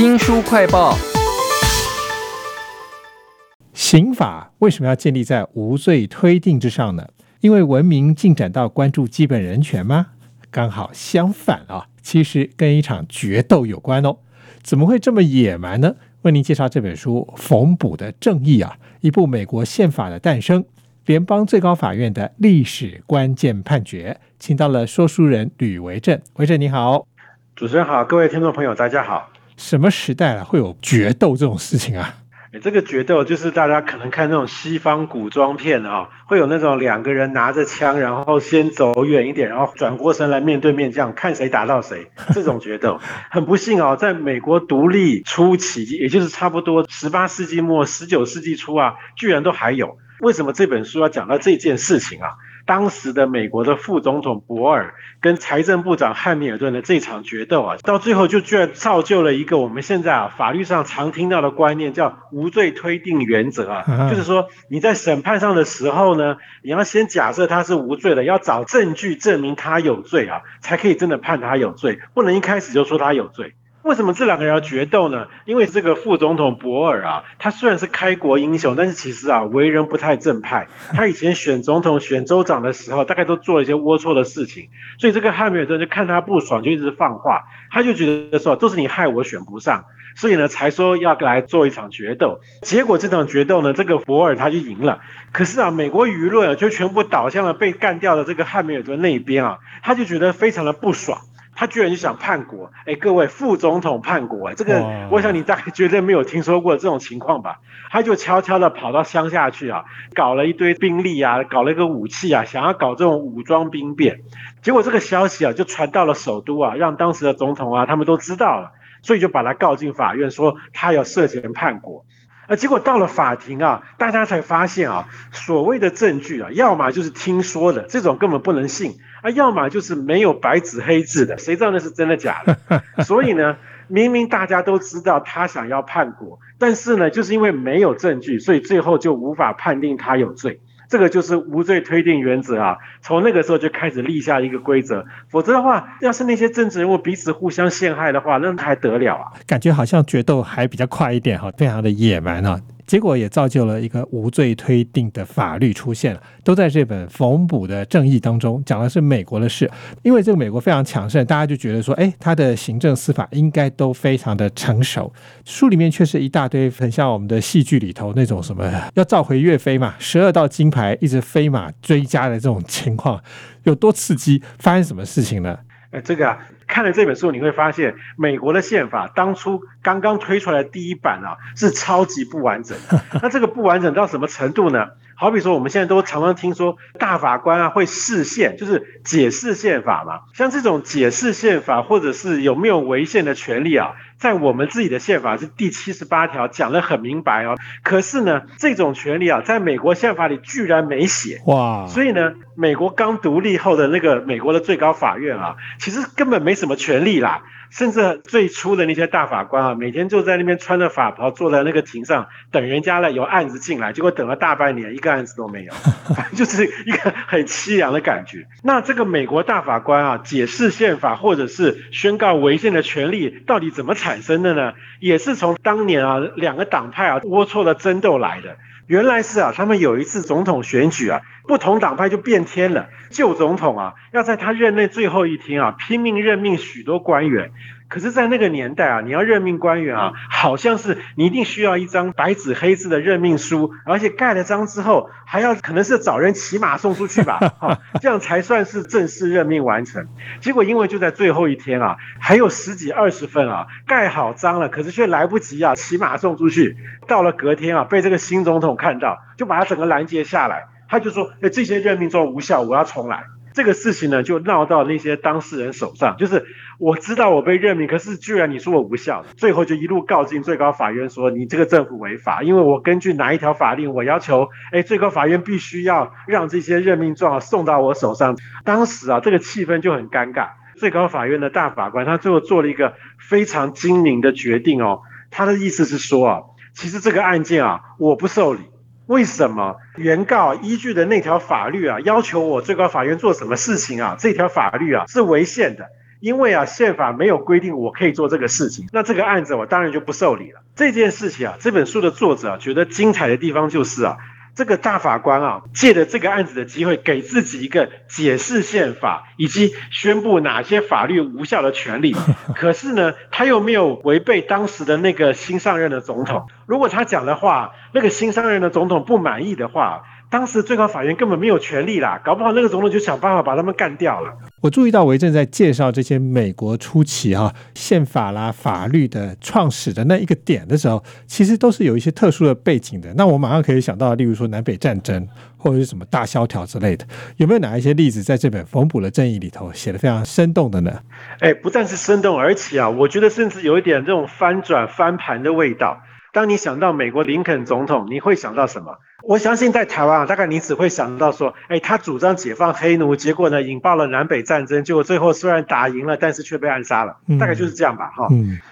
新书快报。刑法为什么要建立在无罪推定之上呢？因为文明进展到关注基本人权吗？刚好相反啊，其实跟一场决斗有关哦。怎么会这么野蛮呢？为您介绍这本书《缝补的正义》啊，一部美国宪法的诞生，联邦最高法院的历史关键判决，请到了说书人吕维正。维正你好，主持人好，各位听众朋友大家好。什么时代了会有决斗这种事情啊？这个决斗就是大家可能看那种西方古装片啊，会有那种两个人拿着枪，然后先走远一点，然后转过身来面对面这样看谁打到谁。这种决斗很不幸哦，在美国独立初期，也就是差不多十八世纪末、十九世纪初啊，居然都还有。为什么这本书要讲到这件事情啊？当时的美国的副总统博尔跟财政部长汉密尔顿的这场决斗啊，到最后就居然造就了一个我们现在啊法律上常听到的观念，叫无罪推定原则啊，就是说你在审判上的时候呢，你要先假设他是无罪的，要找证据证明他有罪啊，才可以真的判他有罪，不能一开始就说他有罪。为什么这两个人要决斗呢？因为这个副总统博尔啊，他虽然是开国英雄，但是其实啊，为人不太正派。他以前选总统、选州长的时候，大概都做了一些龌龊的事情。所以这个汉密尔顿就看他不爽，就一直放话。他就觉得说，都是你害我选不上，所以呢，才说要来做一场决斗。结果这场决斗呢，这个博尔他就赢了。可是啊，美国舆论啊就全部倒向了被干掉的这个汉密尔顿那一边啊，他就觉得非常的不爽。他居然就想叛国，哎，各位副总统叛国，哎，这个我想你大概绝对没有听说过这种情况吧？他就悄悄的跑到乡下去啊，搞了一堆兵力啊，搞了一个武器啊，想要搞这种武装兵变。结果这个消息啊，就传到了首都啊，让当时的总统啊，他们都知道了，所以就把他告进法院，说他有涉嫌叛国。啊，结果到了法庭啊，大家才发现啊，所谓的证据啊，要么就是听说的，这种根本不能信啊，要么就是没有白纸黑字的，谁知道那是真的假的？所以呢，明明大家都知道他想要叛国，但是呢，就是因为没有证据，所以最后就无法判定他有罪。这个就是无罪推定原则啊，从那个时候就开始立下一个规则，否则的话，要是那些政治人物彼此互相陷害的话，那还得了啊？感觉好像决斗还比较快一点哈，非常的野蛮啊。结果也造就了一个无罪推定的法律出现了，都在这本缝补的正义当中讲的是美国的事。因为这个美国非常强盛，大家就觉得说，哎，他的行政司法应该都非常的成熟。书里面却是一大堆很像我们的戏剧里头那种什么要召回岳飞嘛，十二道金牌一直飞马追加的这种情况，有多刺激？发生什么事情呢？哎，这个啊，看了这本书，你会发现美国的宪法当初刚刚推出来的第一版啊，是超级不完整的。那这个不完整到什么程度呢？好比说，我们现在都常常听说大法官啊会释宪，就是解释宪法嘛。像这种解释宪法，或者是有没有违宪的权利啊，在我们自己的宪法是第七十八条讲得很明白哦。可是呢，这种权利啊，在美国宪法里居然没写哇。所以呢，美国刚独立后的那个美国的最高法院啊，其实根本没什么权利啦。甚至最初的那些大法官啊，每天就在那边穿着法袍坐在那个庭上等人家了有案子进来，结果等了大半年一个案子都没有，就是一个很凄凉的感觉。那这个美国大法官啊，解释宪法或者是宣告违宪的权利到底怎么产产生的呢？也是从当年啊两个党派啊龌龊的争斗来的。原来是啊，他们有一次总统选举啊，不同党派就变天了。旧总统啊，要在他任内最后一天啊，拼命任命许多官员。可是，在那个年代啊，你要任命官员啊，好像是你一定需要一张白纸黑字的任命书，而且盖了章之后，还要可能是找人骑马送出去吧，哈，这样才算是正式任命完成。结果因为就在最后一天啊，还有十几二十份啊，盖好章了，可是却来不及啊，骑马送出去。到了隔天啊，被这个新总统看到，就把他整个拦截下来，他就说：“哎，这些任命状无效，我要重来。”这个事情呢，就闹到那些当事人手上。就是我知道我被任命，可是居然你说我无效，最后就一路告进最高法院，说你这个政府违法，因为我根据哪一条法令，我要求，哎，最高法院必须要让这些任命状送到我手上。当时啊，这个气氛就很尴尬。最高法院的大法官他最后做了一个非常精明的决定哦，他的意思是说啊，其实这个案件啊，我不受理。为什么原告依据的那条法律啊，要求我最高法院做什么事情啊？这条法律啊是违宪的，因为啊宪法没有规定我可以做这个事情，那这个案子我当然就不受理了。这件事情啊，这本书的作者啊觉得精彩的地方就是啊。这个大法官啊，借着这个案子的机会，给自己一个解释宪法以及宣布哪些法律无效的权利。可是呢，他又没有违背当时的那个新上任的总统。如果他讲的话，那个新上任的总统不满意的话。当时最高法院根本没有权利啦，搞不好那个总统就想办法把他们干掉了。我注意到维正在介绍这些美国初期哈宪法啦法律的创始的那一个点的时候，其实都是有一些特殊的背景的。那我马上可以想到，例如说南北战争或者是什么大萧条之类的，有没有哪一些例子在这本《缝补的正义》里头写的非常生动的呢？哎，不但是生动，而且啊，我觉得甚至有一点这种翻转翻盘的味道。当你想到美国林肯总统，你会想到什么？我相信在台湾啊，大概你只会想到说，哎，他主张解放黑奴，结果呢引爆了南北战争，结果最后虽然打赢了，但是却被暗杀了，大概就是这样吧，哈。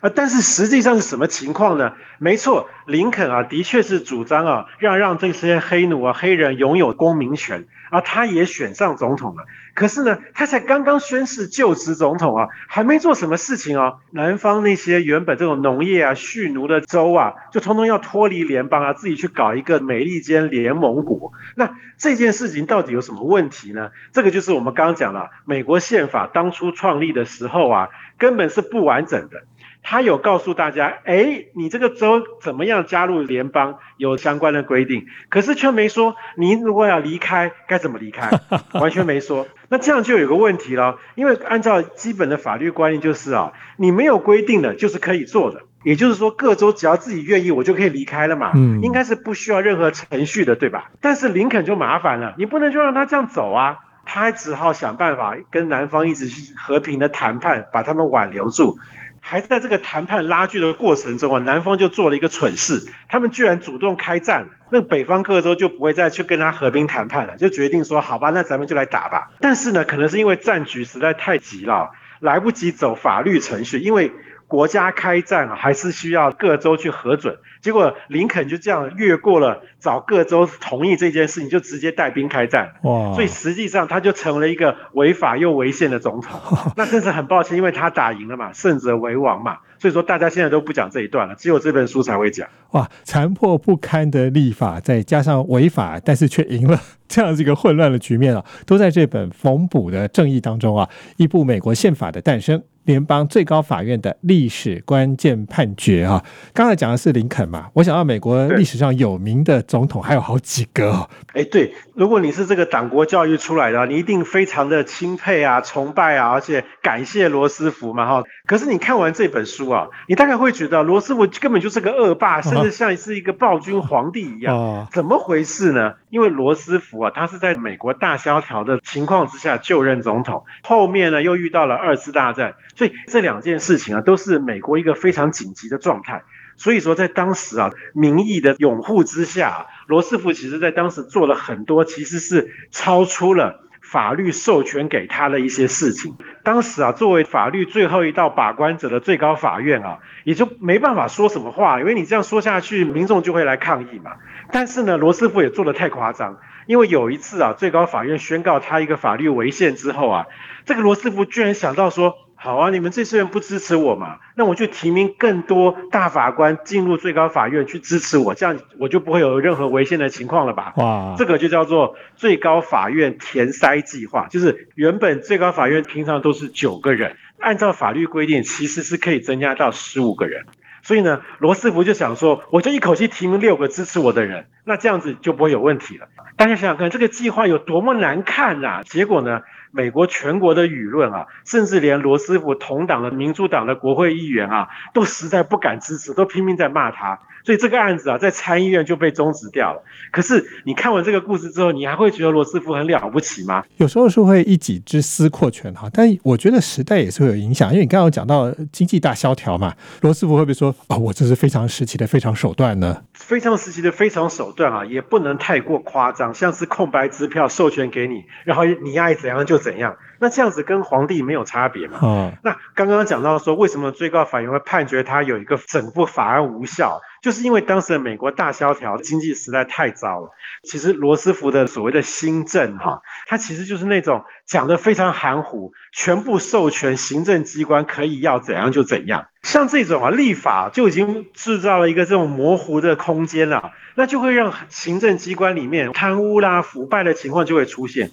啊，但是实际上是什么情况呢？没错，林肯啊，的确是主张啊，让让这些黑奴啊、黑人拥有公民权，啊他也选上总统了。可是呢，他才刚刚宣誓就职总统啊，还没做什么事情啊。南方那些原本这种农业啊、蓄奴的州啊，就通通要脱离联邦啊，自己去搞一个美利坚联盟国。那这件事情到底有什么问题呢？这个就是我们刚刚讲了，美国宪法当初创立的时候啊，根本是不完整的。他有告诉大家，哎，你这个州怎么样加入联邦有相关的规定，可是却没说你如果要离开该怎么离开，完全没说。那这样就有个问题了，因为按照基本的法律观念就是啊，你没有规定的就是可以做的，也就是说各州只要自己愿意，我就可以离开了嘛，嗯，应该是不需要任何程序的，对吧？但是林肯就麻烦了，你不能就让他这样走啊，他还只好想办法跟南方一直去和平的谈判，把他们挽留住。还在这个谈判拉锯的过程中啊，南方就做了一个蠢事，他们居然主动开战，那北方各州就不会再去跟他和平谈判了，就决定说好吧，那咱们就来打吧。但是呢，可能是因为战局实在太急了，来不及走法律程序，因为国家开战啊，还是需要各州去核准。结果林肯就这样越过了找各州同意这件事情，就直接带兵开战。哇！所以实际上他就成了一个违法又违宪的总统。那真是很抱歉，因为他打赢了嘛，胜者为王嘛。所以说大家现在都不讲这一段了，只有这本书才会讲。哇！残破不堪的立法，再加上违法，但是却赢了，这样一个混乱的局面啊，都在这本缝补的正义当中啊，一部美国宪法的诞生。联邦最高法院的历史关键判决啊，刚才讲的是林肯嘛，我想到美国历史上有名的总统还有好几个。哎，对，如果你是这个党国教育出来的，你一定非常的钦佩啊、崇拜啊，而且感谢罗斯福嘛，哈。可是你看完这本书啊，你大概会觉得罗斯福根本就是个恶霸，甚至像是一个暴君皇帝一样，怎么回事呢？因为罗斯福啊，他是在美国大萧条的情况之下就任总统，后面呢又遇到了二次大战。所以这两件事情啊，都是美国一个非常紧急的状态。所以说，在当时啊，民意的拥护之下，罗斯福其实在当时做了很多，其实是超出了法律授权给他的一些事情。当时啊，作为法律最后一道把关者的最高法院啊，也就没办法说什么话，因为你这样说下去，民众就会来抗议嘛。但是呢，罗斯福也做的太夸张，因为有一次啊，最高法院宣告他一个法律违宪之后啊，这个罗斯福居然想到说。好啊，你们这些人不支持我嘛？那我就提名更多大法官进入最高法院去支持我，这样我就不会有任何违宪的情况了吧？哇，这个就叫做最高法院填塞计划，就是原本最高法院平常都是九个人，按照法律规定其实是可以增加到十五个人。所以呢，罗斯福就想说，我就一口气提名六个支持我的人，那这样子就不会有问题了。大家想想看，这个计划有多么难看啊！结果呢？美国全国的舆论啊，甚至连罗斯福同党的民主党的国会议员啊，都实在不敢支持，都拼命在骂他。所以这个案子啊，在参议院就被终止掉了。可是你看完这个故事之后，你还会觉得罗斯福很了不起吗？有时候是会一己之私扩权哈，但我觉得时代也是会有影响，因为你刚刚讲到经济大萧条嘛，罗斯福会不会说啊，我这是非常时期的非常手段呢？非常时期的非常手段啊，也不能太过夸张，像是空白支票授权给你，然后你爱怎样就怎样。那这样子跟皇帝没有差别嘛？嗯，那刚刚讲到说，为什么最高法院会判决他有一个整部法案无效？就是因为当时的美国大萧条，经济实在太糟了。其实罗斯福的所谓的新政哈，他其实就是那种讲的非常含糊，全部授权行政机关可以要怎样就怎样。像这种啊，立法就已经制造了一个这种模糊的空间了，那就会让行政机关里面贪污啦、腐败的情况就会出现。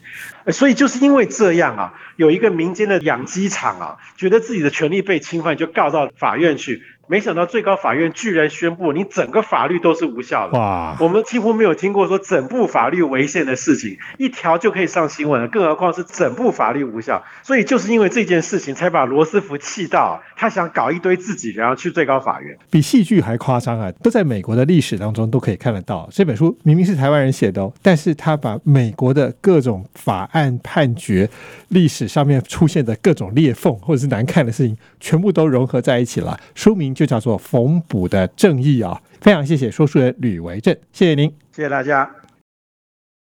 所以就是因为这样啊，有一个民间的养鸡场啊，觉得自己的权利被侵犯，就告到法院去。没想到最高法院居然宣布，你整个法律都是无效的。哇！我们几乎没有听过说整部法律违宪的事情，一条就可以上新闻了，更何况是整部法律无效。所以就是因为这件事情，才把罗斯福气到，他想搞一堆自己，然后去最高法院。比戏剧还夸张啊！都在美国的历史当中都可以看得到。这本书明明是台湾人写的哦，但是他把美国的各种法案判决、历史上面出现的各种裂缝或者是难看的事情，全部都融合在一起了。书名。就叫做缝补的正义啊！非常谢谢说书人吕维正，谢谢您，谢谢大家。